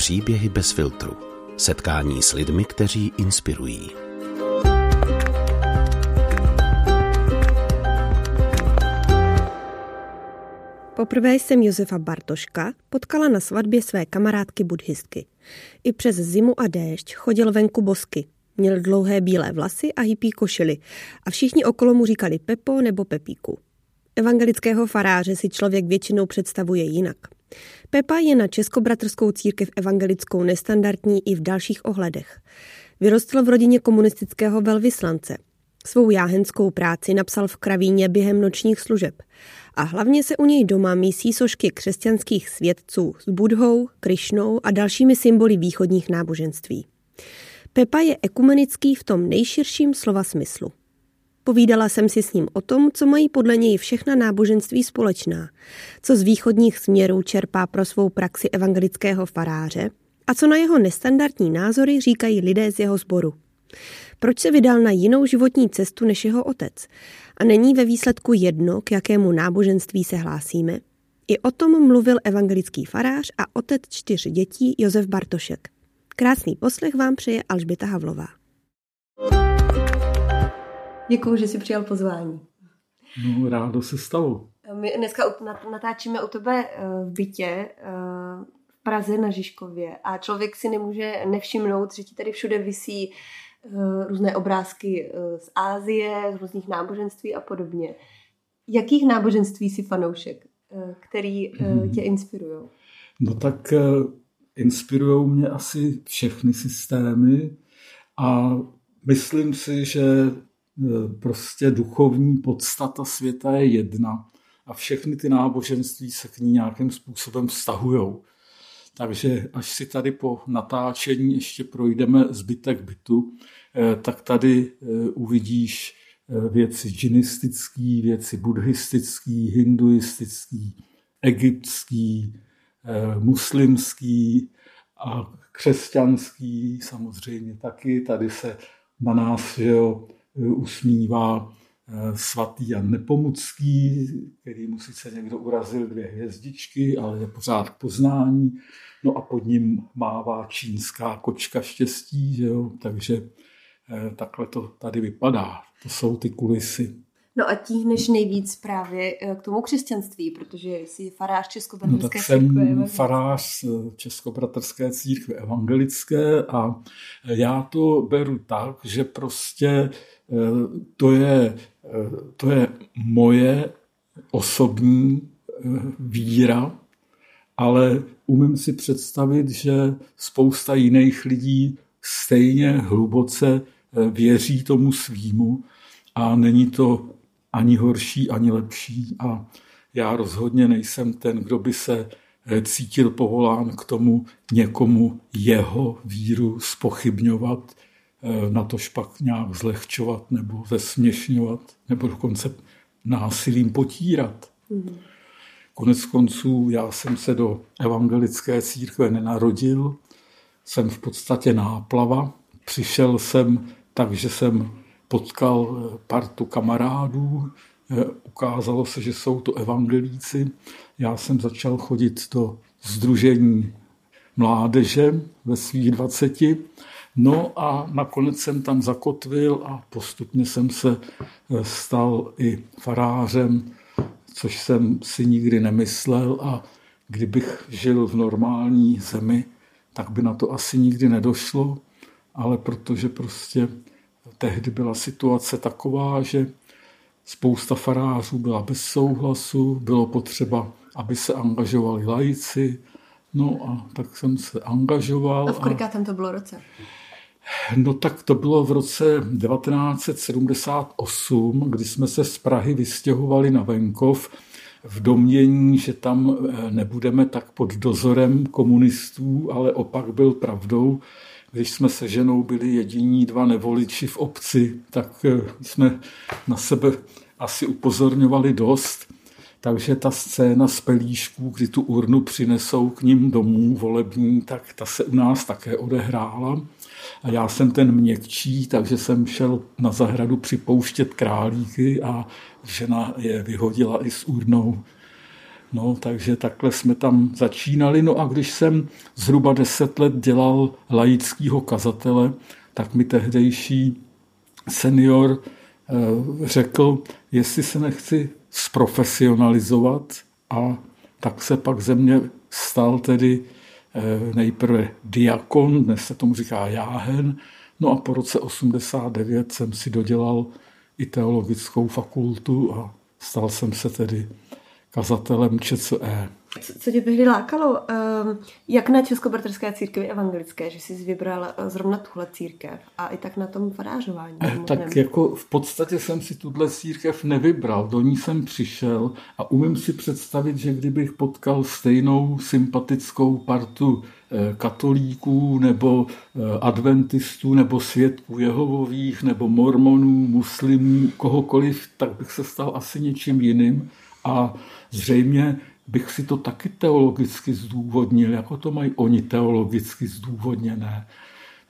Příběhy bez filtru. Setkání s lidmi, kteří inspirují. Poprvé jsem Josefa Bartoška potkala na svatbě své kamarádky buddhistky. I přes zimu a déšť chodil venku bosky. Měl dlouhé bílé vlasy a hypí košily a všichni okolo mu říkali Pepo nebo Pepíku. Evangelického faráře si člověk většinou představuje jinak. Pepa je na Českobratrskou církev evangelickou nestandardní i v dalších ohledech. Vyrostl v rodině komunistického velvyslance. Svou jáhenskou práci napsal v kravíně během nočních služeb. A hlavně se u něj doma mísí sošky křesťanských svědců s Budhou, Krišnou a dalšími symboly východních náboženství. Pepa je ekumenický v tom nejširším slova smyslu. Povídala jsem si s ním o tom, co mají podle něj všechna náboženství společná, co z východních směrů čerpá pro svou praxi evangelického faráře a co na jeho nestandardní názory říkají lidé z jeho sboru. Proč se vydal na jinou životní cestu než jeho otec? A není ve výsledku jedno, k jakému náboženství se hlásíme? I o tom mluvil evangelický farář a otec čtyř dětí Josef Bartošek. Krásný poslech vám přeje Alžběta Havlová. Děkuji, že jsi přijal pozvání. No, rádo se stalo. My dneska natáčíme u tebe eh, v bytě eh, v Praze na Žižkově a člověk si nemůže nevšimnout, že ti tady všude visí eh, různé obrázky z Ázie, z různých náboženství a podobně. Jakých náboženství jsi fanoušek, který mhm. tě inspirují? No tak inspirují mě asi všechny systémy a myslím si, že prostě duchovní podstata světa je jedna a všechny ty náboženství se k ní nějakým způsobem vztahují. Takže až si tady po natáčení ještě projdeme zbytek bytu, e, tak tady e, uvidíš věci džinistický, věci buddhistický, hinduistický, egyptský, muslimský a křesťanský samozřejmě taky. Tady se na nás že jo, usmívá eh, svatý Jan Nepomucký, který mu sice někdo urazil dvě hvězdičky, ale je pořád k poznání. No a pod ním mává čínská kočka štěstí, že jo? takže eh, takhle to tady vypadá. To jsou ty kulisy. No a tíhneš nejvíc právě eh, k tomu křesťanství, protože jsi farář Českobratrské no, tak jsem farář Českobratrské církve evangelické a já to beru tak, že prostě to je, to je moje osobní eh, víra, ale umím si představit, že spousta jiných lidí stejně hluboce eh, věří tomu svýmu a není to ani horší, ani lepší. A já rozhodně nejsem ten, kdo by se eh, cítil povolán k tomu někomu jeho víru spochybňovat, Eh, na to špak nějak zlehčovat nebo zesměšňovat nebo dokonce násilím potírat. Mm. Konec konců já jsem se do evangelické církve nenarodil, jsem v podstatě náplava. Přišel jsem tak, že jsem potkal eh, partu kamarádů, eh, ukázalo se, že jsou to evangelíci. Já jsem začal chodit do Združení mládeže ve svých dvaceti No a nakonec jsem tam zakotvil a postupně jsem se eh, stal i farářem, což jsem si nikdy nemyslel. A kdybych žil v normální zemi, tak by na to asi nikdy nedošlo, ale protože prostě tehdy byla situace taková, že spousta farářů byla bez souhlasu, bylo potřeba, aby se angažovali lajci, no a tak jsem se angažoval. A v kolikátém to bylo roce? No tak to bylo v roce 1978, kdy jsme se z Prahy vystěhovali na venkov v domění, že tam eh, nebudeme tak pod dozorem komunistů, ale opak byl pravdou. Když jsme se ženou byli jediní dva nevoliči v obci, tak eh, jsme na sebe asi upozorňovali dost. Takže ta scéna z pelíšků, kdy tu urnu přinesou k ním domů volební, tak ta se u nás také odehrála. A já jsem ten měkčí, takže jsem šel na zahradu připouštět králíky a žena je vyhodila i s urnou. No, takže takhle jsme tam začínali. No a když jsem zhruba deset let dělal laického kazatele, tak mi tehdejší senior eh, řekl, jestli se nechci zprofesionalizovat a tak se pak ze mě stal tedy eh, nejprve diakon, dnes se tomu říká jáhen, no a po roce 89 jsem si dodělal i teologickou fakultu a stal jsem se tedy kazatelem ČCE. Co tě tehdy lákalo, ehm, jak na Českobratrské církvi evangelické, že jsi vybral eh, zrovna tuhle církev a i tak na tom farážování? Eh, tak jako v podstatě jsem si tuhle církev nevybral, do ní jsem přišel a umím si představit, že kdybych potkal stejnou sympatickou partu eh, katolíků nebo adventistů nebo svědků jehovových nebo mormonů, muslimů, kohokoliv, tak bych se stal asi něčím jiným a zřejmě bych si to taky teologicky zdůvodnil, jako to mají oni teologicky zdůvodněné.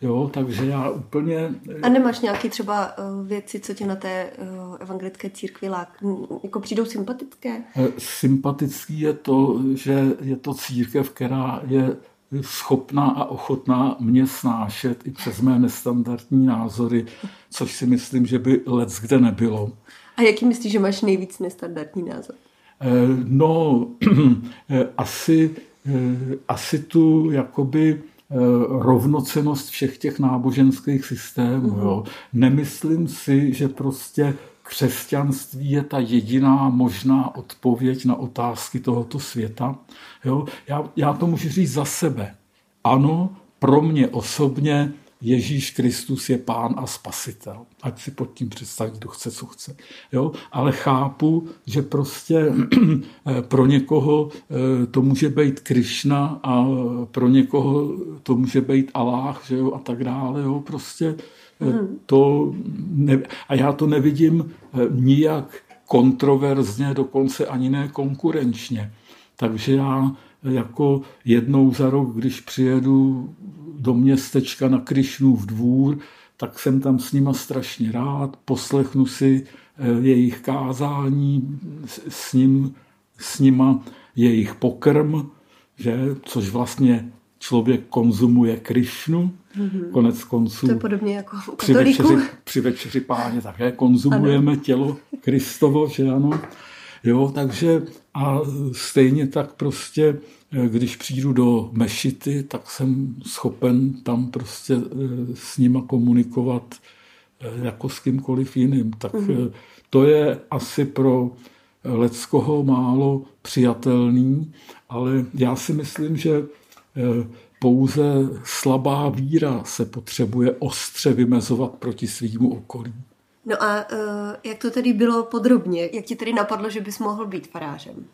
Jo, takže já úplně... A nemáš nějaké třeba eh, věci, co tě na té eh, evangelické církvi lák, jako přijdou sympatické? Eh, sympatický je to, že je to církev, která je schopná a ochotná mě snášet i přes mé nestandardní názory, což si myslím, že by let kde nebylo. A jaký myslíš, že máš nejvíc nestandardní názor? Eh, no, eh, asi, eh, asi tu jakoby rovnocenost všech těch náboženských systémů. Mm. Jo. Nemyslím si, že prostě křesťanství je ta jediná možná odpověď na otázky tohoto světa. Jo. Já, já to můžu říct za sebe. Ano, pro mě osobně Ježíš Kristus je pán a spasitel. Ať si pod tím představí, kdo chce, co chce. Jo? Ale chápu, že prostě pro někoho eh, to může být Krišna a pro někoho to může být Aláh že jo? a tak dále. Jo? Prostě hmm. to ne, a já to nevidím eh, nijak kontroverzně, dokonce ani ne konkurenčně. Takže já jako jednou za rok, když přijedu do městečka na Krišnův dvůr, tak jsem tam s nima strašně rád, poslechnu si eh, jejich kázání, s, ním, s nima jejich pokrm, že, což vlastně člověk konzumuje Krišnu, mm-hmm. konec konců. To je podobně jako u při večeři, při večeři páně také konzumujeme ano. tělo Kristovo, že ano. Jo, takže a stejně tak prostě, eh, když přijdu do mešity, tak jsem schopen tam prostě eh, s nima komunikovat eh, jako s kýmkoliv jiným. Tak mm-hmm. to je asi pro Leckoho málo přijatelný, ale já si myslím, že pouze slabá víra se potřebuje ostře vymezovat proti svýmu okolí. No a uh, jak to tedy bylo podrobně? Jak ti tedy napadlo, že bys mohl být farářem?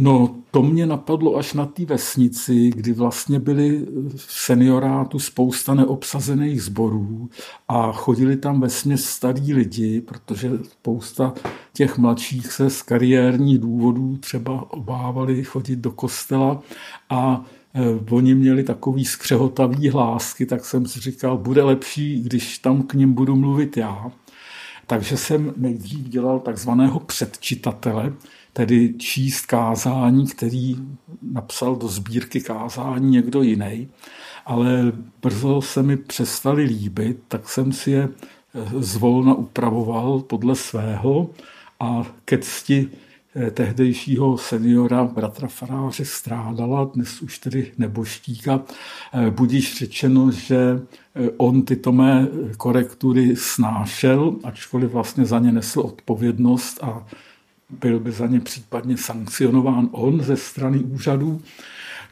No, to mě napadlo až na té vesnici, kdy vlastně byli v seniorátu spousta neobsazených sborů a chodili tam ve starý lidi, protože spousta těch mladších se z kariérních důvodů třeba obávali chodit do kostela a e, oni měli takový skřehotavý hlásky, tak jsem si říkal, bude lepší, když tam k ním budu mluvit já. Takže jsem nejdřív dělal takzvaného předčitatele, tedy číst kázání, který napsal do sbírky kázání někdo jiný, ale brzo se mi přestali líbit, tak jsem si je zvolna upravoval podle svého a ke cti tehdejšího seniora bratra faráře Strádala, dnes už tedy neboštíka, eh, budíš řečeno, že on tyto mé korektury snášel, ačkoliv vlastně za ně nesl odpovědnost a byl by za ně případně sankcionován on ze strany úřadů.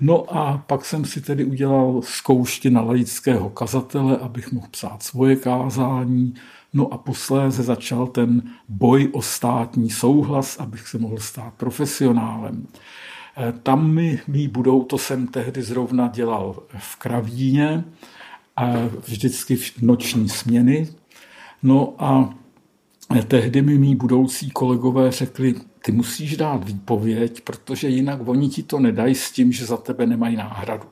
No a pak jsem si tedy udělal zkoušky na laického kazatele, abych mohl psát svoje kázání. No a posléze začal ten boj o státní souhlas, abych se mohl stát profesionálem. E, tam mi mý budou, to jsem tehdy zrovna dělal v Kravíně, vždycky v noční směny. No a tehdy mi mý budoucí kolegové řekli, ty musíš dát výpověď, protože jinak oni ti to nedají s tím, že za tebe nemají náhradu.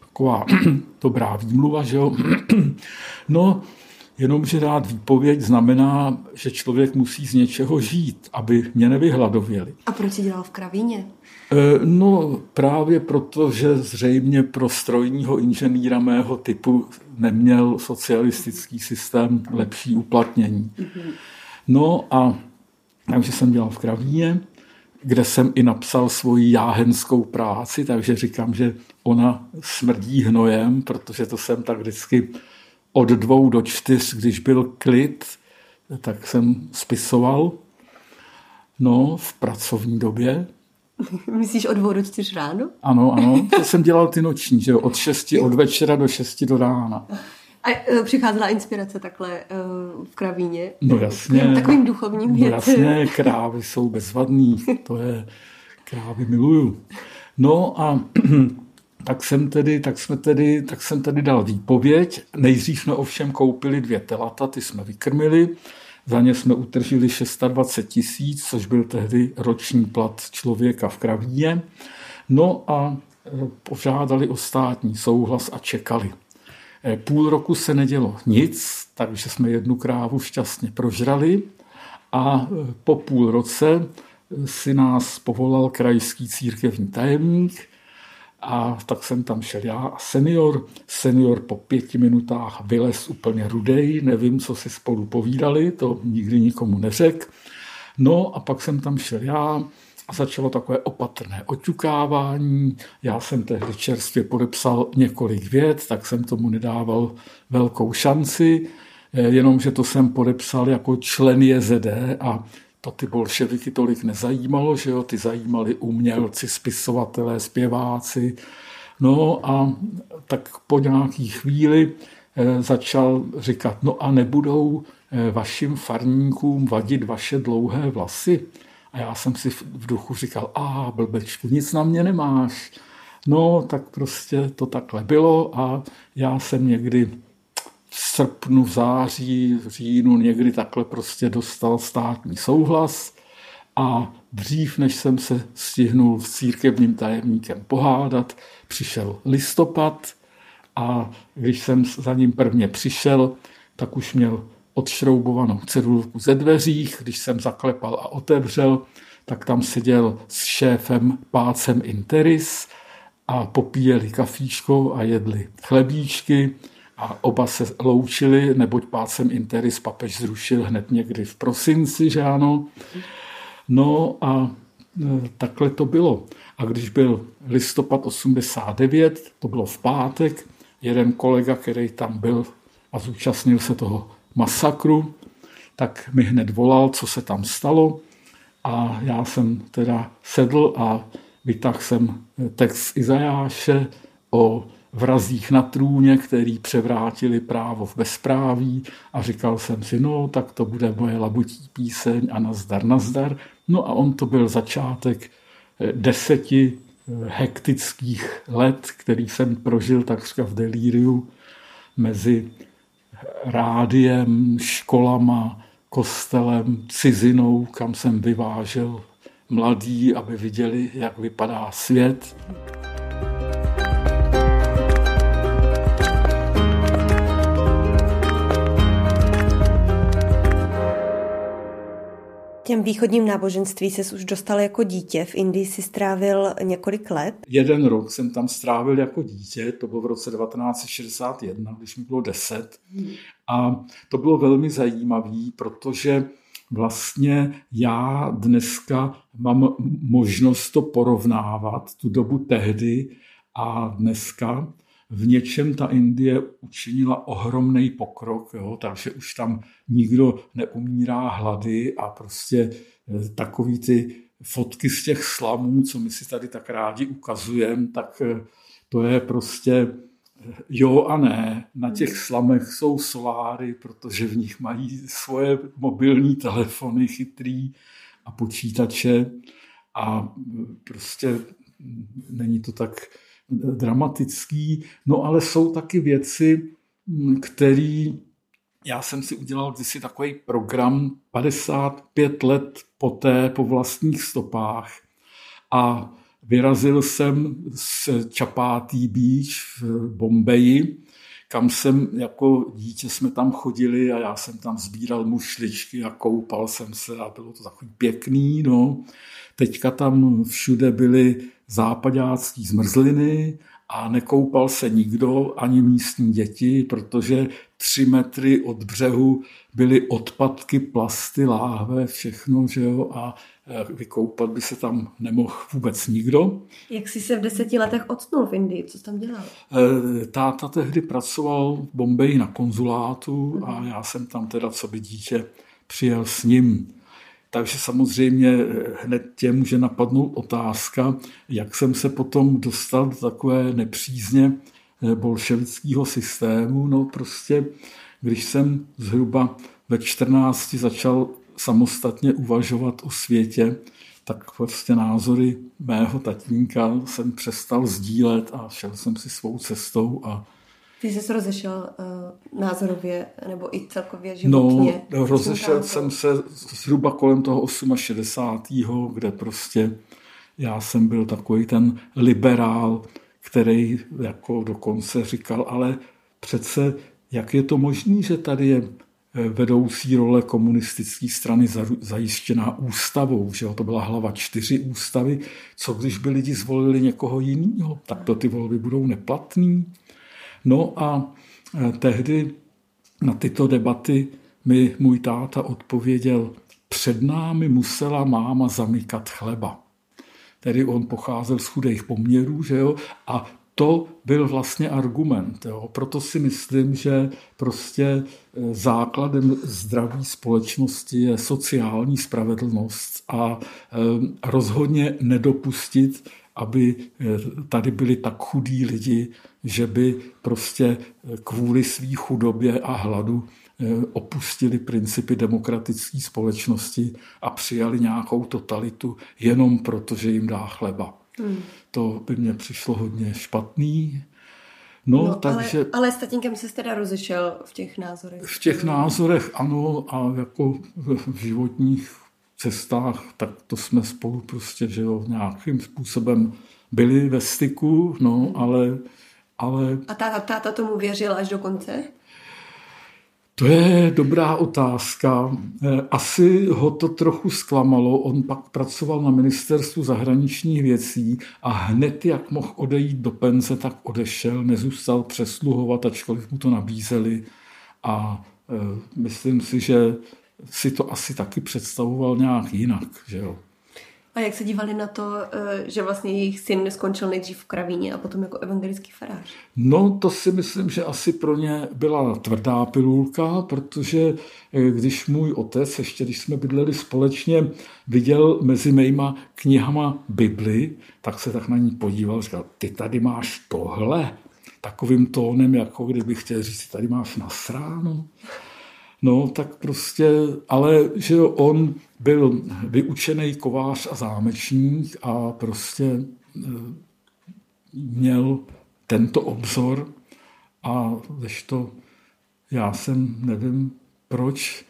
Taková dobrá výmluva, že jo? No, Jenomže dát výpověď znamená, že člověk musí z něčeho žít, aby mě nevyhladověli. A proč jsi dělal v kravíně? E, no právě proto, že zřejmě pro strojního inženýra mého typu neměl socialistický systém lepší uplatnění. Mm-hmm. No a takže jsem dělal v kravíně, kde jsem i napsal svoji jáhenskou práci, takže říkám, že ona smrdí hnojem, protože to jsem tak vždycky od dvou do čtyř, když byl klid, tak jsem spisoval. No, v pracovní době. Myslíš od dvou do čtyř ráno? Ano, ano. To jsem dělal ty noční, že jo? Od šesti, od večera do šesti do rána. A e, přicházela inspirace takhle e, v kravíně? No jasně. Takovým duchovním věcem? No jasně, krávy jsou bezvadný. To je, krávy miluju. No a tak jsem tedy, tak jsme tedy, tak jsem tedy dal výpověď. Nejdřív jsme ovšem koupili dvě telata, ty jsme vykrmili. Za ně jsme utržili 620 tisíc, což byl tehdy roční plat člověka v kravíně. No a e, požádali o státní souhlas a čekali. E, půl roku se nedělo nic, takže jsme jednu krávu šťastně prožrali a e, po půl roce si nás povolal krajský církevní tajemník a tak jsem tam šel já a senior. Senior po pěti minutách vylez úplně rudej, nevím, co si spolu povídali, to nikdy nikomu neřekl. No a pak jsem tam šel já a začalo takové opatrné oťukávání. Já jsem tehdy čerstvě podepsal několik vět, tak jsem tomu nedával velkou šanci, jenomže to jsem podepsal jako člen JZD a to ty bolševiky tolik nezajímalo, že jo, ty zajímali umělci, spisovatelé, zpěváci. No a tak po nějaký chvíli eh, začal říkat, no a nebudou eh, vašim farníkům vadit vaše dlouhé vlasy? A já jsem si v duchu říkal, a blbečku, nic na mě nemáš. No, tak prostě to takhle bylo a já jsem někdy v srpnu, v září, v říjnu někdy takhle prostě dostal státní souhlas a dřív, než jsem se stihnul s církevním tajemníkem pohádat, přišel listopad a když jsem za ním prvně přišel, tak už měl odšroubovanou cedulku ze dveřích. Když jsem zaklepal a otevřel, tak tam seděl s šéfem Pácem Interis a popíjeli kafíčko a jedli chlebíčky a oba se loučili, neboť pácem Interis papež zrušil hned někdy v prosinci, že ano. No a e, takhle to bylo. A když byl listopad 89, to bylo v pátek, jeden kolega, který tam byl a zúčastnil se toho masakru, tak mi hned volal, co se tam stalo. A já jsem teda sedl a vytáhl jsem text Izajáše o vrazích na trůně, který převrátili právo v bezpráví a říkal jsem si, no tak to bude moje labutí píseň a nazdar, nazdar. No a on to byl začátek eh, deseti eh, hektických let, který jsem prožil takřka v delíriu mezi rádiem, školama, kostelem, cizinou, kam jsem vyvážel mladí, aby viděli, jak vypadá svět. Těm východním náboženství se už dostal jako dítě. V Indii si strávil několik let. Jeden rok jsem tam strávil jako dítě, to bylo v roce 1961, když mi bylo 10. A to bylo velmi zajímavé, protože vlastně já dneska mám možnost to porovnávat, tu dobu tehdy a dneska v něčem ta Indie učinila ohromný pokrok, jo, takže už tam nikdo neumírá hlady a prostě eh, takový ty fotky z těch slamů, co my si tady tak rádi ukazujeme, tak eh, to je prostě eh, jo a ne. Na těch slamech jsou soláry, protože v nich mají svoje mobilní telefony chytrý a počítače a prostě není to tak dramatický, no ale jsou taky věci, které já jsem si udělal kdysi takový program 55 let poté po vlastních stopách a vyrazil jsem z Chapatý Beach v Bombeji, kam jsem jako dítě jsme tam chodili a já jsem tam sbíral mušličky a koupal jsem se a bylo to takový pěkný. No. Teďka tam všude byly západácké zmrzliny a nekoupal se nikdo, ani místní děti, protože tři metry od břehu byly odpadky, plasty, láhve, všechno, že jo, a e, vykoupat by se tam nemohl vůbec nikdo. Jak jsi se v deseti letech odstnul v Indii? Co jsi tam dělal? E, táta tehdy pracoval v Bombeji na konzulátu a já jsem tam teda co by dítě přijel s ním. Takže samozřejmě eh, hned tě může napadnout otázka, jak jsem se potom dostal do takové nepřízně eh, bolševického systému. No prostě, když jsem zhruba ve 14 začal samostatně uvažovat o světě, tak prostě názory mého tatínka jsem přestal sdílet a šel jsem si svou cestou a ty jsi rozešel uh, názorově nebo i celkově životně? No, rozešel jsem se zhruba kolem toho 68. kde prostě já jsem byl takový ten liberál, který jako dokonce říkal, ale přece jak je to možné, že tady je eh, vedoucí role komunistické strany zajištěná ústavou, že jo? to byla hlava čtyři ústavy, co když by lidi zvolili někoho jiného, tak to ty volby budou neplatný. No a e, tehdy na tyto debaty mi můj táta odpověděl, před námi musela máma zamykat chleba. Tedy on pocházel z chudých poměrů, že jo, a to byl vlastně argument. Jo. Proto si myslím, že prostě e, základem zdraví společnosti je sociální spravedlnost a e, rozhodně nedopustit aby eh, tady byli tak chudí lidi, že by prostě eh, kvůli své chudobě a hladu eh, opustili principy demokratické společnosti a přijali nějakou totalitu jenom proto, že jim dá chleba. Hmm. To by mně přišlo hodně špatný. No, no takže... Ale, ale s tatínkem se teda rozešel v těch názorech. V těch názorech ano a jako v životních cestách, tak to jsme spolu prostě, že jo, nějakým způsobem byli ve styku, no, ale... ale... A táta, táta tomu věřil až do konce? To je dobrá otázka. Eh, asi ho to trochu zklamalo. On pak pracoval na ministerstvu zahraničních věcí a hned, jak mohl odejít do penze, tak odešel, nezůstal přesluhovat, ačkoliv mu to nabízeli. A e, myslím si, že si to asi taky představoval nějak jinak. Že jo? A jak se dívali na to, eh, že vlastně jejich syn skončil nejdřív v kravíně a potom jako evangelický farář? No, to si myslím, že asi pro ně byla tvrdá pilulka, protože eh, když můj otec, ještě když jsme bydleli společně, viděl mezi mýma knihama Bibli, tak se tak na ní podíval, říkal, ty tady máš tohle, takovým tónem, jako kdyby chtěl říct, tady máš nasráno. No, tak prostě, ale že jo, on byl vyučený kovář a zámečník a prostě e, měl tento obzor a to já jsem, nevím proč,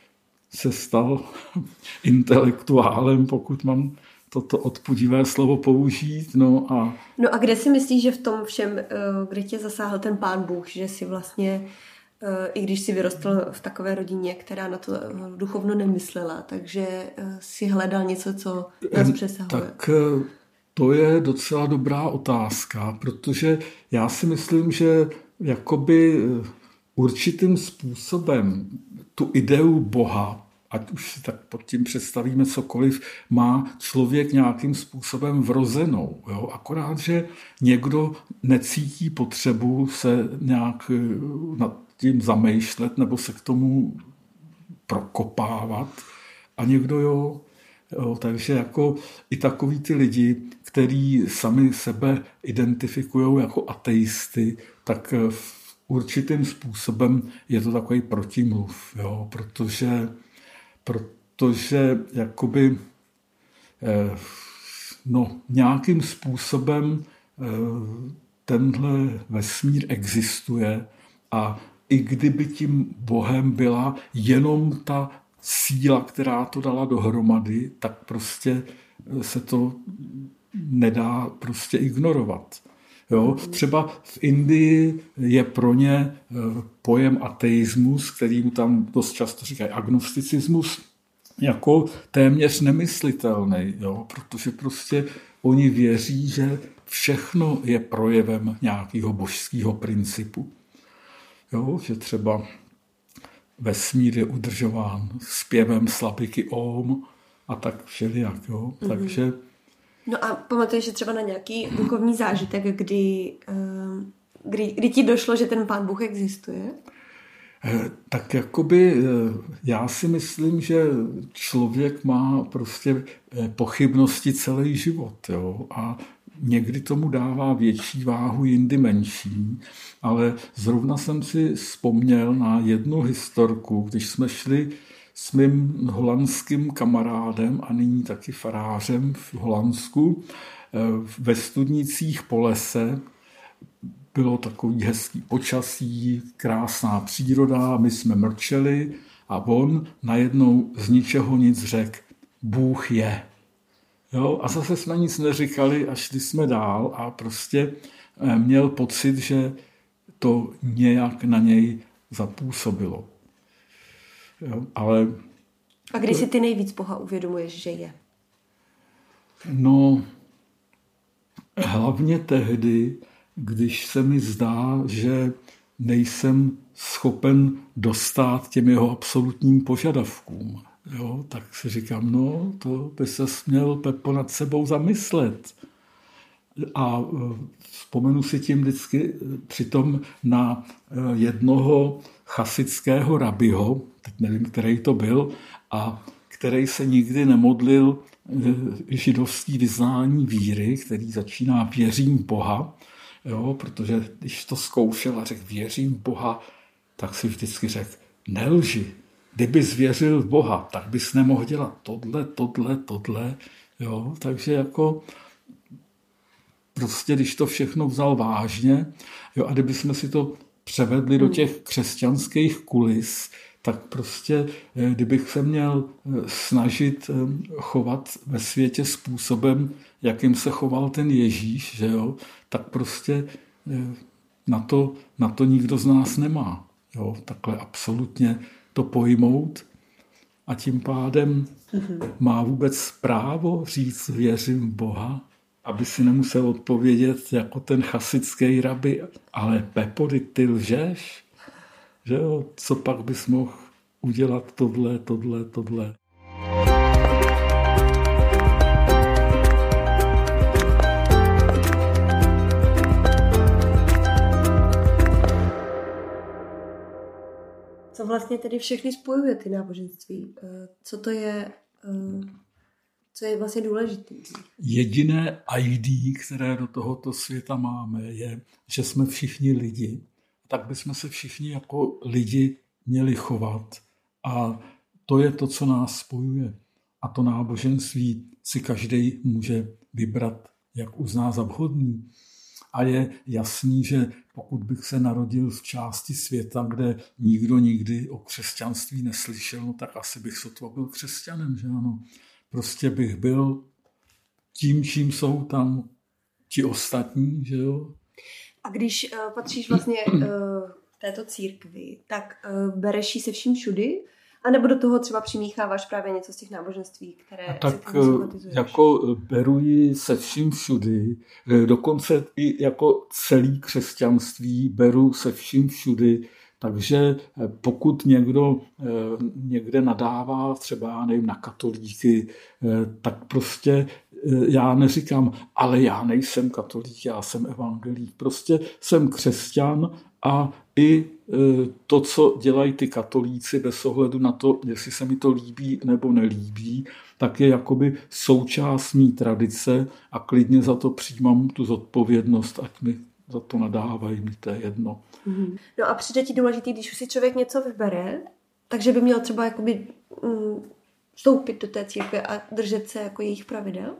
se stal intelektuálem, pokud mám toto odpudivé slovo použít. No a, no a kde si myslíš, že v tom všem, e, kde tě zasáhl ten pán Bůh, že si vlastně i když si vyrostl v takové rodině, která na to eh, duchovno nemyslela, takže eh, si hledal něco, co nás přesahuje. Tak to je docela dobrá otázka, protože já si myslím, že jakoby určitým způsobem tu ideu Boha, ať už si tak pod tím představíme cokoliv, má člověk nějakým způsobem vrozenou. Jo? Akorát, že někdo necítí potřebu se nějak na tím zamýšlet nebo se k tomu prokopávat a někdo jo. jo takže jako i takový ty lidi, kteří sami sebe identifikují jako ateisty, tak určitým způsobem je to takový protimluv, jo, protože, protože jakoby eh, no, nějakým způsobem eh, tenhle vesmír existuje a i kdyby tím Bohem byla jenom ta síla, která to dala dohromady, tak prostě se to nedá prostě ignorovat. Jo? Třeba v Indii je pro ně eh, pojem ateismus, který mu tam dost často říkají agnosticismus, jako téměř nemyslitelný, jo? protože prostě oni věří, že všechno je projevem nějakého božského principu. Jo? Že třeba vesmír je udržován zpěvem slabiky Om a tak všelijak. Jo? Mm-hmm. Takže No a pamatuješ že třeba na nějaký duchovní zážitek, kdy, eh, kdy, kdy ti došlo, že ten pán Bůh existuje? Eh, tak jakoby eh, já si myslím, že člověk má prostě pochybnosti celý život. Jo? A někdy tomu dává větší váhu, jindy menší. Ale zrovna jsem si vzpomněl na jednu historku, když jsme šli s mým holandským kamarádem a nyní taky farářem v Holandsku eh, ve studnicích po lese. Bylo takový hezký počasí, krásná příroda, my jsme mrčeli a on najednou z ničeho nic řekl, Bůh je. Jo, a zase jsme nic neříkali a šli jsme dál a prostě eh, měl pocit, že to nějak na něj zapůsobilo. Jo, ale... A kdy si ty nejvíc Boha uvědomuješ, že je? No, hlavně tehdy, když se mi zdá, že nejsem schopen dostat těm jeho absolutním požadavkům. Jo, tak si říkám, no, to by se měl Pepo nad sebou zamyslet. A e, vzpomenu si tím vždycky přitom na e, jednoho chasického rabiho, teď nevím, který to byl, a který se nikdy nemodlil e, židovský vyznání víry, který začíná věřím Boha, jo, protože když to zkoušel a řekl věřím Boha, tak si vždycky řekl nelži, kdyby zvěřil v Boha, tak bys nemohl dělat tohle, tohle, tohle, jo, takže jako prostě, když to všechno vzal vážně, jo, a kdyby jsme si to převedli do hmm. těch křesťanských kulis, tak prostě, eh, kdybych se měl eh, snažit eh, chovat ve světě způsobem, jakým se choval ten Ježíš, že jo, tak prostě na to, na to nikdo z nás nemá. Jo, takhle absolutně to pojmout a tím pádem mm-hmm. má vůbec právo říct věřím v Boha, aby si nemusel odpovědět jako ten chasický rabi, ale Pepody, ty lžeš? Že jo, co pak bys mohl udělat tohle, tohle, tohle. Vlastně tedy všechny spojuje ty náboženství? Eh, co to je, eh, co je vlastně důležité? Jediné ID, které do tohoto světa máme, je, že jsme všichni lidi. Tak bychom se všichni jako lidi měli chovat. A to je to, co nás spojuje. A to náboženství si každý může vybrat, jak uzná za vhodný. A je jasný, že pokud bych se narodil v části světa, kde nikdo nikdy o křesťanství neslyšel, no tak asi bych sotva byl křesťanem, že ano. Prostě bych byl tím, čím jsou tam ti ostatní, že jo. A když uh, patříš vlastně uh, této církvi, tak uh, bereš ji se vším všudy? A nebo do toho třeba přimícháváš právě něco z těch náboženství, které a tak jako beru ji se vším všudy, dokonce i jako celý křesťanství beru se vším všudy, takže pokud někdo někde nadává třeba, já nevím, na katolíky, tak prostě já neříkám, ale já nejsem katolík, já jsem evangelík. Prostě jsem křesťan a i e, to, co dělají ty katolíci bez ohledu na to, jestli se mi to líbí nebo nelíbí, tak je jakoby součást mý tradice a klidně za to přijímám tu zodpovědnost, ať mi za to nadávají, mi to je jedno. Mm-hmm. No a přijde ti důležitý, když už si člověk něco vybere, takže by měl třeba jakoby mm, vstoupit do té církve a držet se jako jejich pravidel?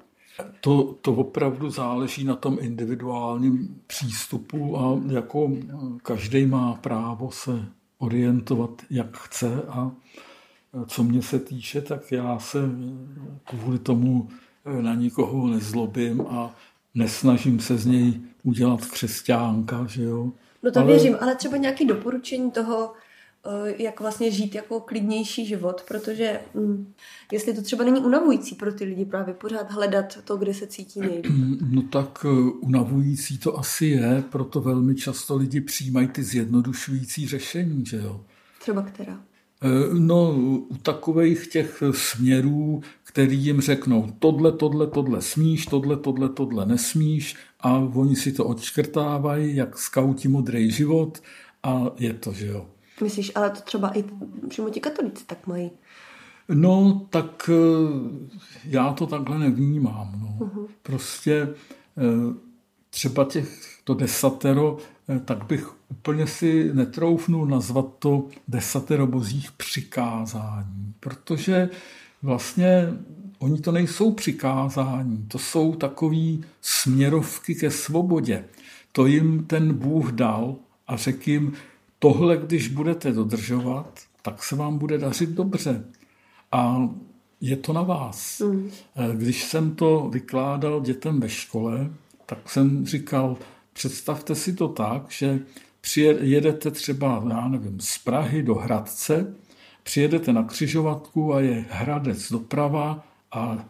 To, to opravdu záleží na tom individuálním přístupu a jako každý má právo se orientovat, jak chce a co mě se týče, tak já se kvůli tomu na nikoho nezlobím a nesnažím se z něj udělat křesťánka, že jo. No to ale... věřím, ale třeba nějaké doporučení toho, eh, jak vlastně žít jako klidnější život, protože hm, jestli to třeba není unavující pro ty lidi právě pořád hledat to, kde se cítí nejlíp. No tak eh, unavující to asi je, proto velmi často lidi přijímají ty zjednodušující řešení, že jo. Třeba která? Eh, no, u takových těch směrů, který jim řeknou tohle, tohle, tohle smíš, tohle, tohle, tohle nesmíš a oni si to odškrtávají, jak skauti modrý život a je to, že jo. Myslíš, ale to třeba i přímo ti katolíci tak mají. No, tak eh, já to takhle nevnímám. No. Uh-huh. Prostě eh, třeba těch to desatero, tak bych úplně si netroufnul nazvat to desatero bozích přikázání, protože vlastně oni to nejsou přikázání, to jsou takové směrovky ke svobodě. To jim ten Bůh dal a řekl jim, tohle, když budete dodržovat, tak se vám bude dařit dobře. A je to na vás. Mm. Když jsem to vykládal dětem ve škole, tak jsem říkal, představte si to tak, že přijedete třeba, já nevím, z Prahy do Hradce, přijedete na křižovatku a je Hradec doprava a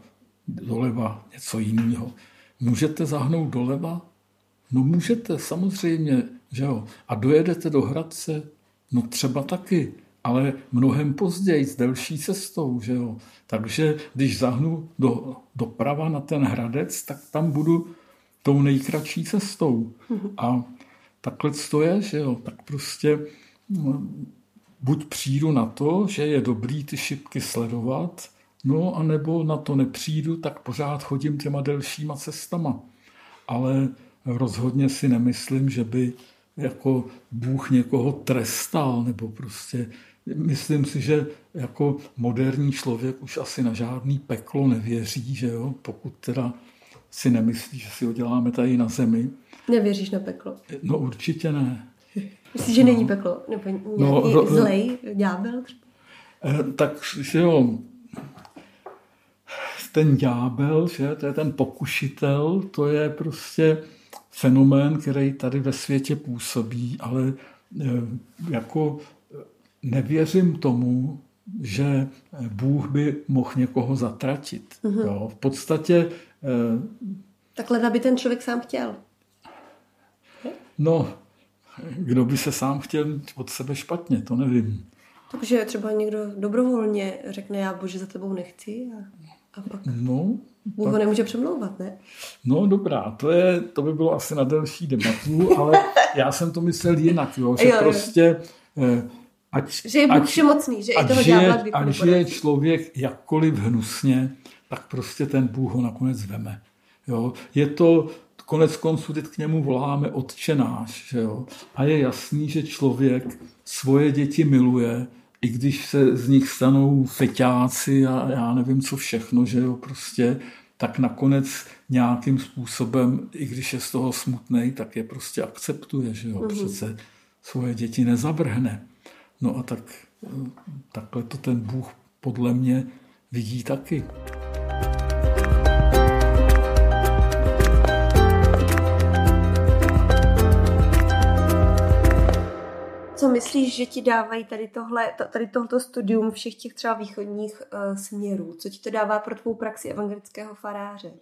doleva něco jiného. Můžete zahnout doleva? No můžete, samozřejmě, že jo. A dojedete do Hradce? No třeba taky, ale mnohem později, s delší cestou, že jo. Takže když zahnu do, doprava na ten Hradec, tak tam budu tou nejkratší cestou. A takhle to je, že jo. Tak prostě no, buď přijdu na to, že je dobrý ty šipky sledovat, no a nebo na to nepřijdu, tak pořád chodím těma delšíma cestama. Ale rozhodně si nemyslím, že by jako Bůh někoho trestal, nebo prostě myslím si, že jako moderní člověk už asi na žádný peklo nevěří, že jo, pokud teda si nemyslí, že si ho děláme tady na zemi. Nevěříš na peklo? No určitě ne. Myslíš, že no. není peklo? Nebo nějaký no, ro, zlej ďábel? Eh, tak, že jo, ten ďábel, že, to je ten pokušitel, to je prostě fenomén, který tady ve světě působí, ale eh, jako nevěřím tomu, že Bůh by mohl někoho zatratit. Mm-hmm. Jo. V podstatě... Eh, Takhle by ten člověk sám chtěl. No, kdo by se sám chtěl od sebe špatně, to nevím. Takže třeba někdo dobrovolně řekne, já bože za tebou nechci a, a pak no, Bůh tak... ho nemůže přemlouvat, ne? No dobrá, to, je, to by bylo asi na delší debatu, ale já jsem to myslel jinak, jo, že jo, prostě... Eh, ať, že je Bůh všemocný, že ať i toho žije, ať žije člověk jakkoliv hnusně, tak prostě ten Bůh ho nakonec veme. Jo? Je to konec konců teď k němu voláme otčenáš. Že jo? A je jasný, že člověk svoje děti miluje, i když se z nich stanou feťáci a já nevím co všechno, že jo, prostě, tak nakonec nějakým způsobem, i když je z toho smutný, tak je prostě akceptuje, že jo, mm-hmm. přece svoje děti nezavrhne. No a tak, takhle to ten Bůh podle mě vidí taky. Myslíš, že ti dávají tady, tohle, tady tohoto studium všech těch třeba východních uh, směrů? Co ti to dává pro tvou praxi evangelického faráře?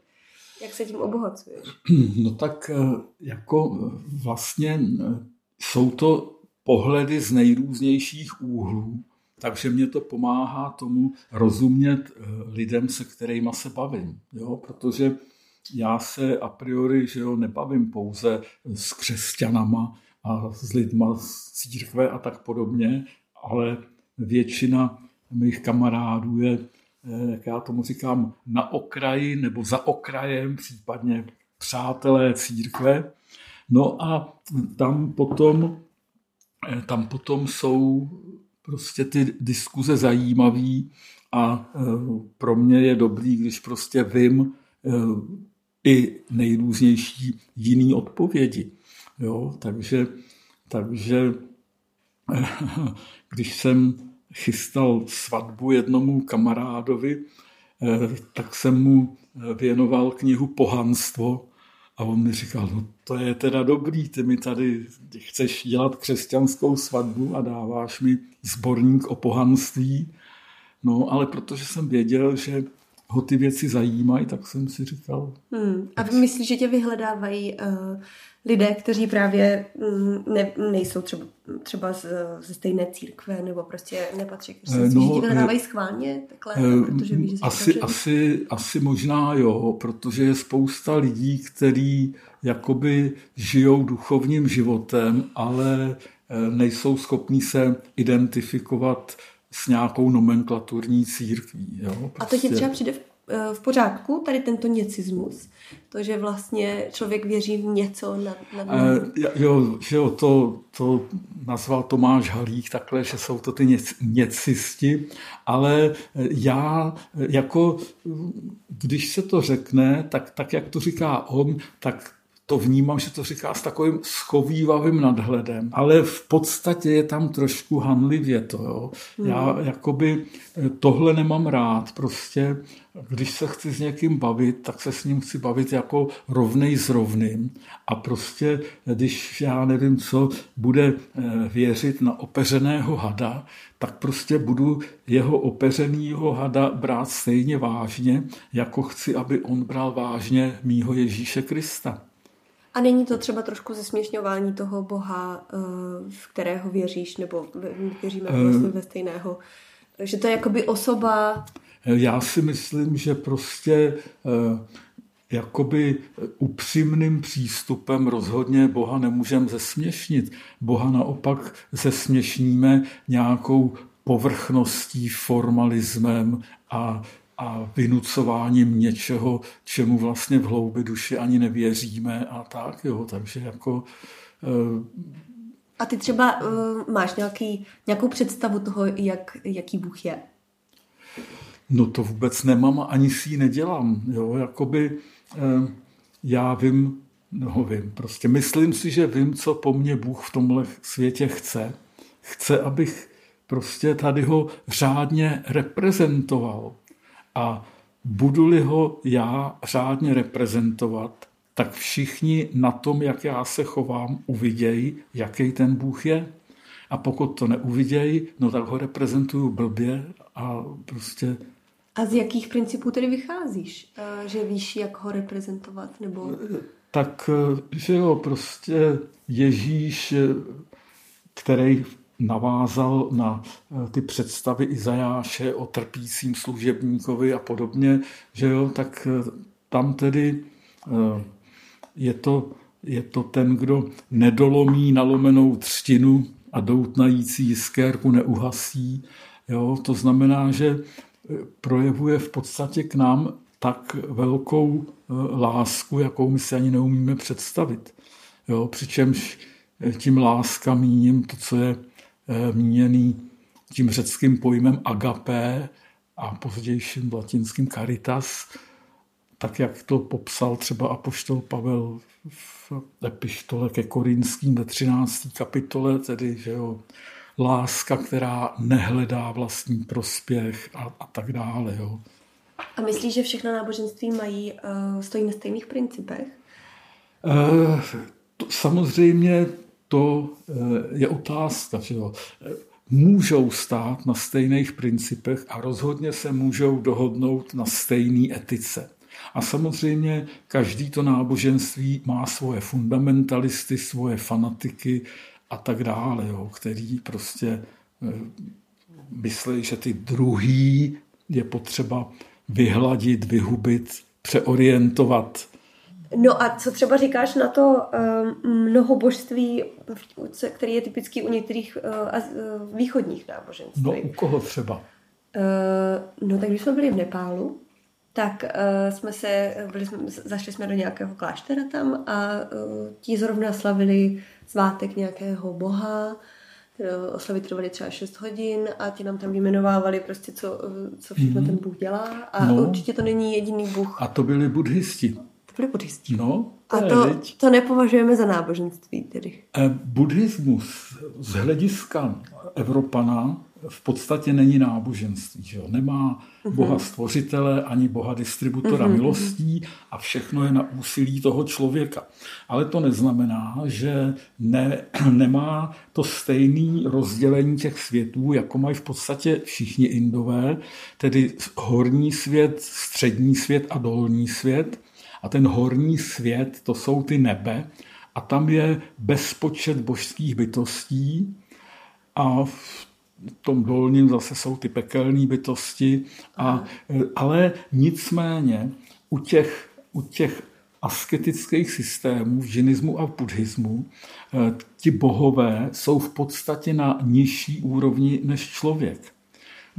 Jak se tím obohacuješ? No tak uh, jako uh, vlastně jsou to pohledy z nejrůznějších úhlů, takže mě to pomáhá tomu rozumět lidem, se kterými se bavím. Jo? Protože já se a priori že jo, nebavím pouze s křesťanama, a s lidma z církve a tak podobně, ale většina mých kamarádů je, eh, jak já tomu říkám, na okraji nebo za okrajem, případně přátelé církve. No a tam potom, eh, tam potom jsou prostě ty diskuze zajímavé a eh, pro mě je dobrý, když prostě vím i nejrůznější jiný odpovědi. Jo, takže, takže když jsem chystal svatbu jednomu kamarádovi, eh, tak jsem mu věnoval knihu Pohanstvo A on mi říkal, no to je teda dobrý, ty mi tady chceš dělat křesťanskou svatbu a dáváš mi sborník o pohanství. No, ale protože jsem věděl, že ho ty věci zajímají, tak jsem si říkal. Hmm. A myslíš, že tě vyhledávají uh, lidé, kteří právě mm, ne, nejsou třeba, třeba z, ze stejné církve nebo prostě nepatří k no, že ti vyhledávají schválně takhle, uh, protože víš, že asi, asi, asi možná jo, protože je spousta lidí, kteří jakoby žijou duchovním životem, ale nejsou schopní se identifikovat s nějakou nomenklaturní církví. Jo? Prostě. A to ti prostě. třeba přijde v, eh, v pořádku, tady tento něcismus? To, že vlastně člověk věří v něco nad, nad e, Jo, že jo to, to nazval Tomáš Halík takhle, že jsou to ty něc, něcisti, ale já jako, když se to řekne, tak, tak jak to říká on, tak to vnímám, že to říká s takovým schovývavým nadhledem, ale v podstatě je tam trošku hanlivě to. Jo. Já hmm. jakoby eh, tohle nemám rád. Prostě, když se chci s někým bavit, tak se s ním chci bavit jako rovnej s rovným. A prostě, když já nevím co, bude eh, věřit na opeřeného hada, tak prostě budu jeho opeřenýho hada brát stejně vážně, jako chci, aby on bral vážně mýho Ježíše Krista. A není to třeba trošku zesměšňování toho Boha, eh, v kterého věříš, nebo věříme eh, vlastně ve stejného? Že to je jakoby osoba... Já si myslím, že prostě eh, jakoby upřímným přístupem rozhodně Boha nemůžeme zesměšnit. Boha naopak zesměšníme nějakou povrchností, formalismem a a vynucováním něčeho, čemu vlastně v hloubi duši ani nevěříme a tak, jo, takže jako... Uh... A ty třeba uh, máš nějaký, nějakou představu toho, jak, jaký Bůh je? No to vůbec nemám a ani si ji nedělám, jo, jakoby uh, já vím, no vím, prostě myslím si, že vím, co po mně Bůh v tomhle světě chce. Chce, abych prostě tady ho řádně reprezentoval. A budu-li ho já řádně reprezentovat, tak všichni na tom, jak já se chovám, uvidějí, jaký ten Bůh je. A pokud to neuvidějí, no tak ho reprezentuju blbě a prostě... A z jakých principů tedy vycházíš? Eh, že víš, jak ho reprezentovat? Nebo... Tak, eh, že jo, prostě Ježíš, eh, který navázal na eh, ty představy Izajáše o trpícím služebníkovi a podobně, že jo, tak eh, tam tedy eh, je to, je to ten, kdo nedolomí nalomenou třtinu a doutnající jiskérku neuhasí. Jo, to znamená, že projevuje v podstatě k nám tak velkou lásku, jakou my si ani neumíme představit. Jo, přičemž tím láska míním to, co je míněný tím řeckým pojmem agapé a pozdějším latinským caritas, tak jak to popsal třeba apoštol Pavel v epištole ke Korinským ve 13. kapitole, tedy že jo, láska, která nehledá vlastní prospěch a, a tak dále. Jo. A myslíš, že všechno náboženství mají, uh, stojí na stejných principech? Uh, to, samozřejmě to eh, je otázka. Že jo. Můžou stát na stejných principech a rozhodně se můžou dohodnout na stejné etice. A samozřejmě každý to náboženství má svoje fundamentalisty, svoje fanatiky a tak dále, jo, který prostě eh, myslí, že ty druhý je potřeba vyhladit, vyhubit, přeorientovat No a co třeba říkáš na to um, mnoho božství, který je typický u některých uh, východních náboženství? No u koho třeba? Uh, no tak když jsme byli v Nepálu, tak uh, jsme se, byli jsme, zašli jsme do nějakého kláštera tam a uh, ti zrovna slavili svátek nějakého boha, oslavy trvaly třeba 6 hodin a ti nám tam vyjmenovávali prostě, co, co všechno mm-hmm. ten Bůh dělá a no. určitě to není jediný Bůh. A to byli buddhisti byli buddhisti. No, a to, to nepovažujeme za náboženství tedy. E, buddhismus z hlediska Evropana v podstatě není náboženství. Že jo? Nemá mhm. boha stvořitele ani boha distributora uh-huh. milostí a všechno je na úsilí toho člověka. Ale to neznamená, že ne, nemá to stejné rozdělení těch světů, jako mají v podstatě všichni indové, tedy horní svět, střední svět a dolní svět. A ten horní svět, to jsou ty nebe, a tam je bezpočet božských bytostí a v tom dolním zase jsou ty pekelné bytosti, a, ale nicméně u těch, u těch asketických systémů v džinismu a v buddhismu eh, ti bohové jsou v podstatě na nižší úrovni než člověk.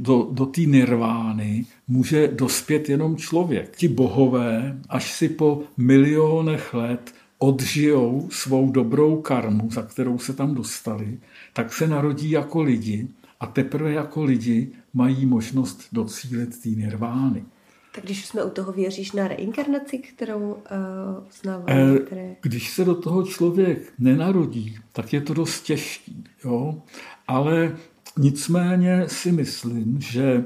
Do, do té nirvány může dospět jenom člověk. Ti bohové, až si po milionech let odžijou svou dobrou karmu, za kterou se tam dostali, tak se narodí jako lidi a teprve jako lidi mají možnost docílit té nirvány. Tak když jsme u toho, věříš na reinkarnaci, kterou uh, uznává? Eh, které... Když se do toho člověk nenarodí, tak je to dost těžký. Jo? Ale nicméně si myslím, že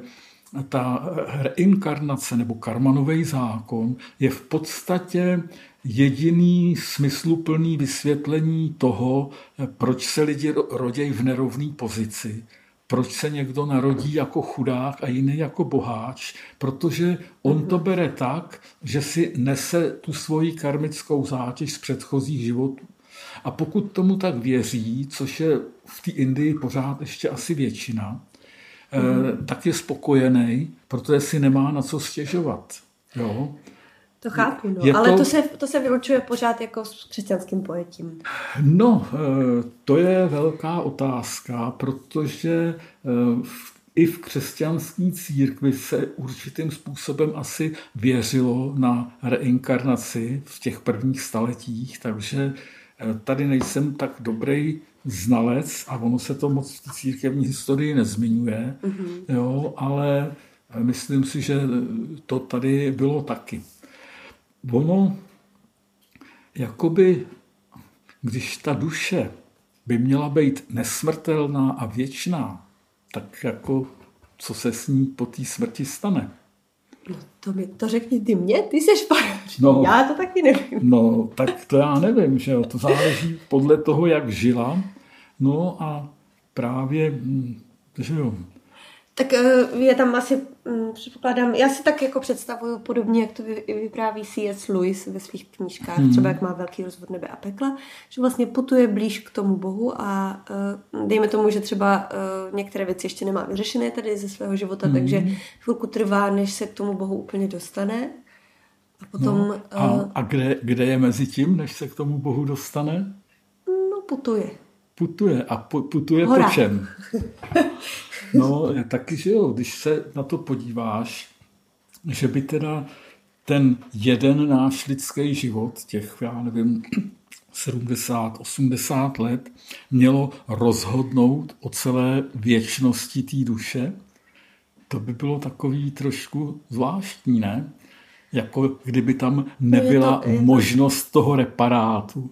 ta reinkarnace nebo karmanový zákon je v podstatě jediný smysluplný vysvětlení toho, proč se lidi rodějí v nerovné pozici, proč se někdo narodí jako chudák a jiný jako boháč, protože on to bere tak, že si nese tu svoji karmickou zátěž z předchozích životů. A pokud tomu tak věří, což je v té Indii pořád ještě asi většina, mm. tak je spokojený, protože si nemá na co stěžovat. Jo? To chápu, no. ale to... To, se, to se vylučuje pořád jako s křesťanským pojetím. No, eh, to je velká otázka, protože eh, i v křesťanské církvi se určitým způsobem asi věřilo na reinkarnaci v těch prvních staletích, takže eh, tady nejsem tak dobrý znalec a ono se to moc v církevní historii nezmiňuje, mm-hmm. jo, ale myslím si, že to tady bylo taky ono, jakoby, když ta duše by měla být nesmrtelná a věčná, tak jako co se s ní po té smrti stane? No to, mi, to řekni ty mě, ty seš farář. No, já to taky nevím. No, tak to já nevím, že jo, to záleží podle toho, jak žila. No a právě, hm, že jo, tak eh, je tam asi, mm, předpokládám, já si tak jako představuju podobně, jak to vypráví C.S. Lewis ve svých knížkách, hmm. třeba jak má velký rozvod nebe a pekla, že vlastně putuje blíž k tomu Bohu a eh, dejme tomu, že třeba eh, některé věci ještě nemá vyřešené tady ze svého života, hmm. takže chvilku trvá, než se k tomu Bohu úplně dostane. A potom... No, a, a kde, kde je mezi tím, než se k tomu Bohu dostane? No, putuje. Putuje. A putuje Hora. po čem? No, taky, že jo, když se na to podíváš, že by teda ten jeden náš lidský život, těch, já nevím, 70, 80 let, mělo rozhodnout o celé věčnosti té duše, to by bylo takový trošku zvláštní, ne? Jako kdyby tam nebyla je to, je to... možnost toho reparátu.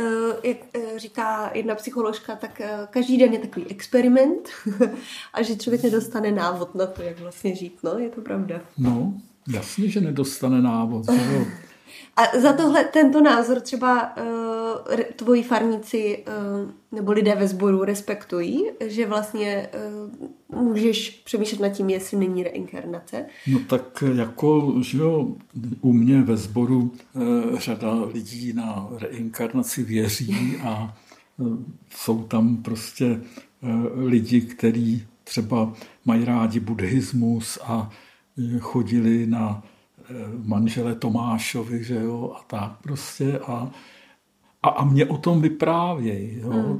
Eh, jak eh, říká jedna psycholožka, tak eh, každý den je takový experiment a že člověk nedostane návod na to, jak vlastně žít. No, je to pravda. No, jasně, že nedostane návod. Že a za tohle, tento názor třeba uh, tvoji farníci uh, nebo lidé ve sboru respektují, že vlastně uh, můžeš přemýšlet nad tím, jestli není reinkarnace? No tak jako, že jo, u mě ve sboru uh, řada lidí na reinkarnaci věří a uh, jsou tam prostě uh, lidi, kteří třeba mají rádi buddhismus a chodili na manžele Tomášovi, že jo, a tak prostě a, a, a mě o tom vyprávějí, jo. Hmm.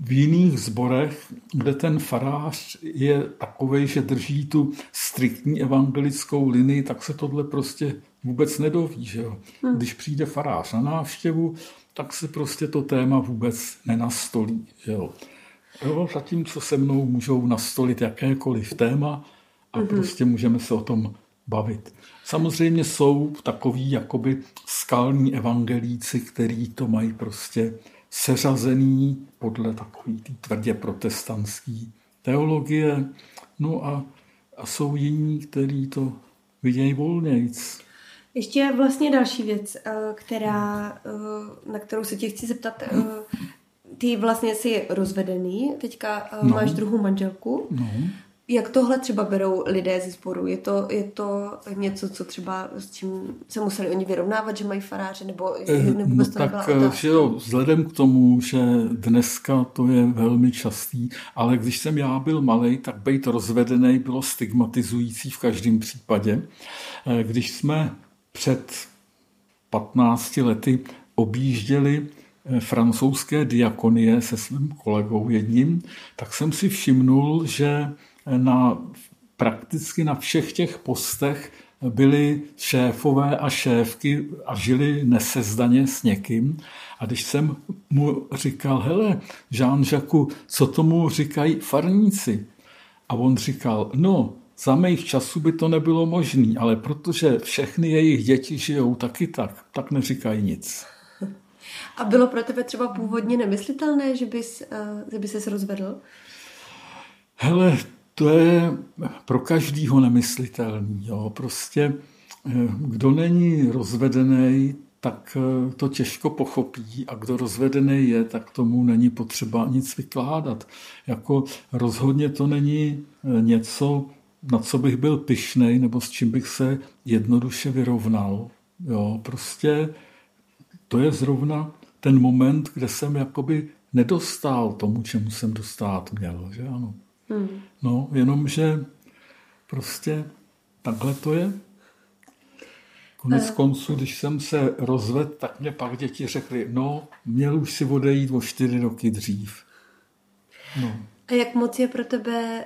V jiných zborech, kde ten farář je takový, že drží tu striktní evangelickou linii, tak se tohle prostě vůbec nedoví. Že jo? Hmm. Když přijde farář na návštěvu, tak se prostě to téma vůbec nenastolí. Že jo? Jo, zatímco se mnou můžou nastolit jakékoliv téma a hmm prostě můžeme se o tom bavit. Samozřejmě jsou takový jakoby skalní evangelíci, který to mají prostě seřazený podle takový tý tvrdě protestantský teologie, no a, a jsou jiní, kteří to vidějí volnějc. Ještě vlastně další věc, eh, která, eh, na kterou se tě chci zeptat. Eh, ty vlastně jsi rozvedený, teďka no. máš druhou manželku. No. Jak tohle třeba berou lidé ze sboru? Je to, je to něco, co třeba s čím se museli oni vyrovnávat, že mají faráře, nebo, nebo no, to tak, že jo, vzhledem k tomu, že dneska to je velmi častý, ale když jsem já byl malý, tak být rozvedený bylo stigmatizující v každém případě. Když jsme před 15 lety objížděli eh, francouzské diakonie se svým kolegou jedním, tak jsem si všimnul, že na prakticky na všech těch postech byli šéfové a šéfky a žili nesezdaně s někým. A když jsem mu říkal, hele, Jean-Jacques, co tomu říkají farníci? A on říkal, no, za mých časů by to nebylo možné, ale protože všechny jejich děti žijou taky tak, tak neříkají nic. A bylo pro tebe třeba původně nemyslitelné, že bys, uh, že bys se rozvedl? Hele, to je pro každýho nemyslitelný. Jo. Prostě eh, kdo není rozvedený, tak eh, to těžko pochopí a kdo rozvedený je, tak tomu není potřeba nic vykládat. Jako rozhodně to není něco, na co bych byl pyšnej nebo s čím bych se jednoduše vyrovnal. Jo, prostě to je zrovna ten moment, kde jsem jakoby nedostal tomu, čemu jsem dostat měl, že ano. Hmm. No, jenomže prostě takhle to je. Konec eh. konců, když jsem se rozvedl, tak mě pak děti řekly, no, měl už si odejít o čtyři roky dřív. No. A jak moc je pro tebe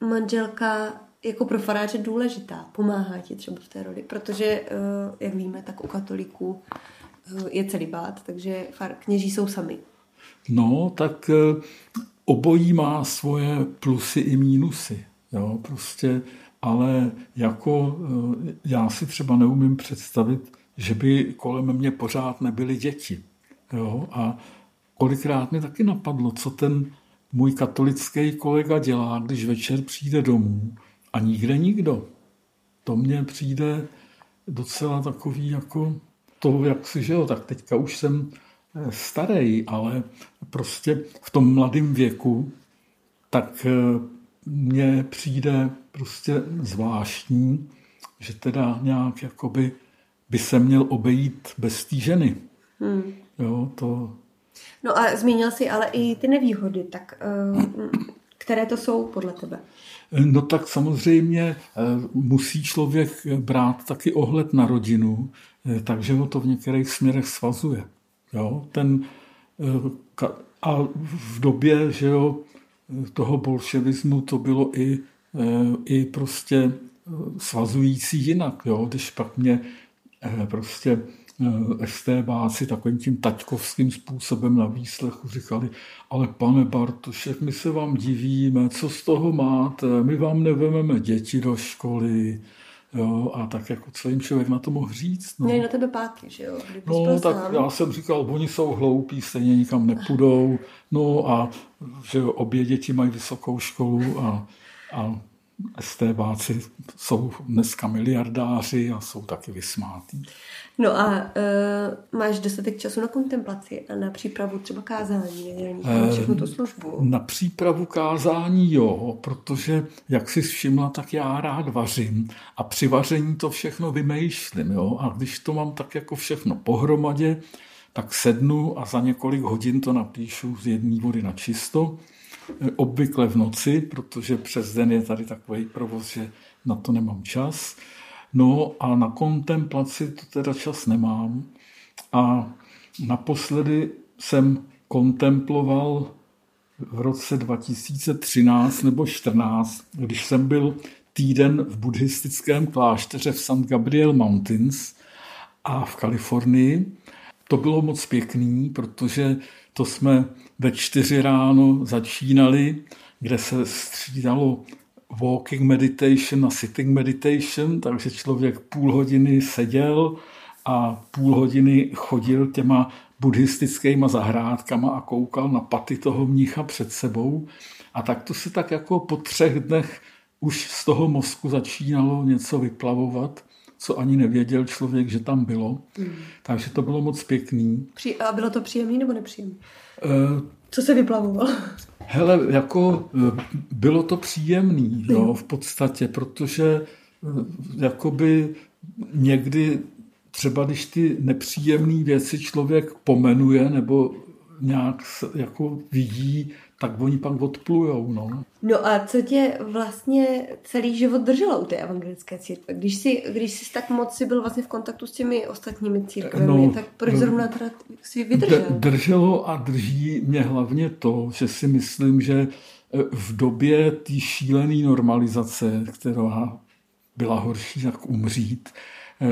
uh, manželka jako pro faráře důležitá, pomáhá ti třeba v té roli, protože, eh, jak víme, tak u katolíků eh, je celý bát, takže kněží jsou sami. No, tak eh, obojí má svoje plusy i mínusy. Jo, prostě, ale jako já si třeba neumím představit, že by kolem mě pořád nebyly děti. Jo, a kolikrát mi taky napadlo, co ten můj katolický kolega dělá, když večer přijde domů a nikde nikdo. To mně přijde docela takový jako to, jak si, jo, tak teďka už jsem eh, starý, ale prostě v tom mladém věku, tak eh, mně přijde prostě zvláštní, že teda nějak jakoby by se měl obejít bez té ženy. Hmm. Jo, to, No a zmínil si ale i ty nevýhody, tak eh, které to jsou podle tebe? No tak samozřejmě eh, musí člověk brát taky ohled na rodinu, takže ho to v některých směrech svazuje. Jo? Ten, a v době že jo, toho bolševismu to bylo i, i prostě svazující jinak. Jo? Když pak mě prostě estébáci takovým tím taťkovským způsobem na výslechu říkali, ale pane Bartošek, my se vám divíme, co z toho máte, my vám nevememe děti do školy, Jo, a tak jako co jim člověk na to mohl říct. No. Měli na tebe páky, že jo? no, tak sám. já jsem říkal, oni jsou hloupí, stejně nikam nepůjdou. No a že obě děti mají vysokou školu a, a STBáci jsou dneska miliardáři a jsou taky vysmátí. No a uh, máš dostatek času na kontemplaci a na přípravu třeba kázání, na všechnu tu službu? Na přípravu kázání jo, protože jak si všimla, tak já rád vařím a při vaření to všechno vymýšlím. Jo? A když to mám tak jako všechno pohromadě, tak sednu a za několik hodin to napíšu z jedné vody na čisto obvykle v noci, protože přes den je tady takový provoz, že na to nemám čas. No a na kontemplaci to teda čas nemám. A naposledy jsem kontemploval v roce 2013 nebo 14, když jsem byl týden v buddhistickém klášteře v St. Gabriel Mountains a v Kalifornii. To bylo moc pěkný, protože to jsme ve čtyři ráno začínali, kde se střídalo walking meditation a sitting meditation, takže člověk půl hodiny seděl a půl hodiny chodil těma buddhistickýma zahrádkama a koukal na paty toho mnicha před sebou. A tak to se tak jako po třech dnech už z toho mozku začínalo něco vyplavovat, co ani nevěděl člověk, že tam bylo. Hmm. Takže to bylo moc pěkný. A bylo to příjemný nebo nepříjemný? Uh, co se vyplavovalo? Hele, jako eh, bylo to příjemný, jo, v podstatě, protože eh, jakoby někdy třeba když ty nepříjemné věci člověk pomenuje nebo nějak jako vidí, tak oni pak odplujou. No. no a co tě vlastně celý život drželo u té evangelické církve? Když jsi, když jsi tak moc si byl vlastně v kontaktu s těmi ostatními církvemi, no, tak proč zrovna teda si vydržel? Drželo a drží mě hlavně to, že si myslím, že eh, v době té šílené normalizace, která byla horší jak umřít, eh,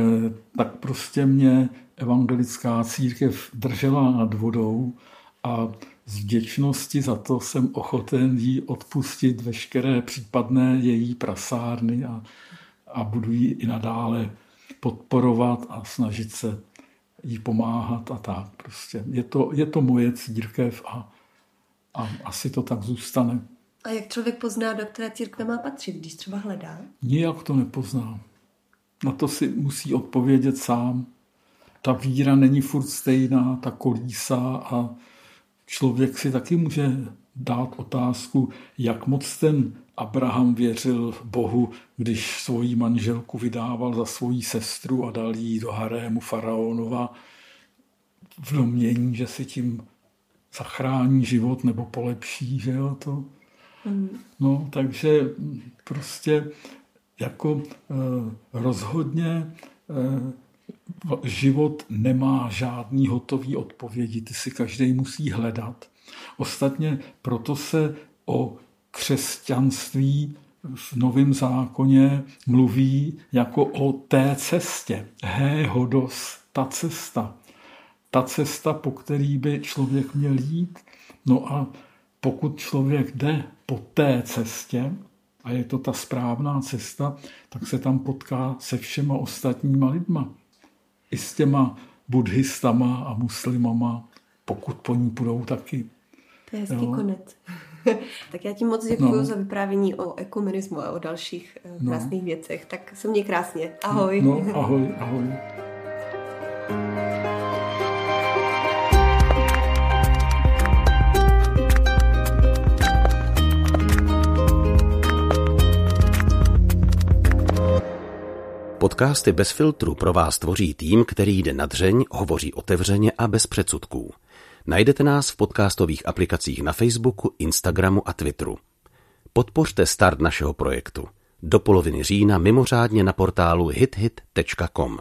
tak prostě mě evangelická církev držela nad vodou a z vděčnosti za to jsem ochoten jí odpustit veškeré případné její prasárny a, a budu ji i nadále podporovat a snažit se jí pomáhat a tak. Prostě je to, je to moje církev a, a asi to tak zůstane. A jak člověk pozná, do které církve má patřit, když třeba hledá? Nijak to nepozná. Na to si musí odpovědět sám. Ta víra není furt stejná, ta kolísa a člověk si taky může dát otázku, jak moc ten Abraham věřil Bohu, když svoji manželku vydával za svoji sestru a dal jí do harému faraonova v domění, že si tím zachrání život nebo polepší, že jo, to. Mm. No, takže prostě jako eh, rozhodně eh, život nemá žádný hotový odpovědi, ty si každý musí hledat. Ostatně proto se o křesťanství v Novém zákoně mluví jako o té cestě. He, hodos, ta cesta. Ta cesta, po který by člověk měl jít. No a pokud člověk jde po té cestě, a je to ta správná cesta, tak se tam potká se všema ostatníma lidma i s těma buddhistama a muslimama, pokud po ní půjdou taky. To je hezký jo. konec. tak já ti moc děkuji no. za vyprávění o ekumenismu a o dalších eh, no. krásných no. věcech. Tak se mě krásně. Ahoj. No, ahoj, ahoj. Podcasty bez filtru pro vás tvoří tým, který jde na dřeň, hovoří otevřeně a bez předsudků. Najdete nás v podcastových aplikacích na Facebooku, Instagramu a Twitteru. Podpořte start našeho projektu. Do poloviny října mimořádně na portálu hithit.com.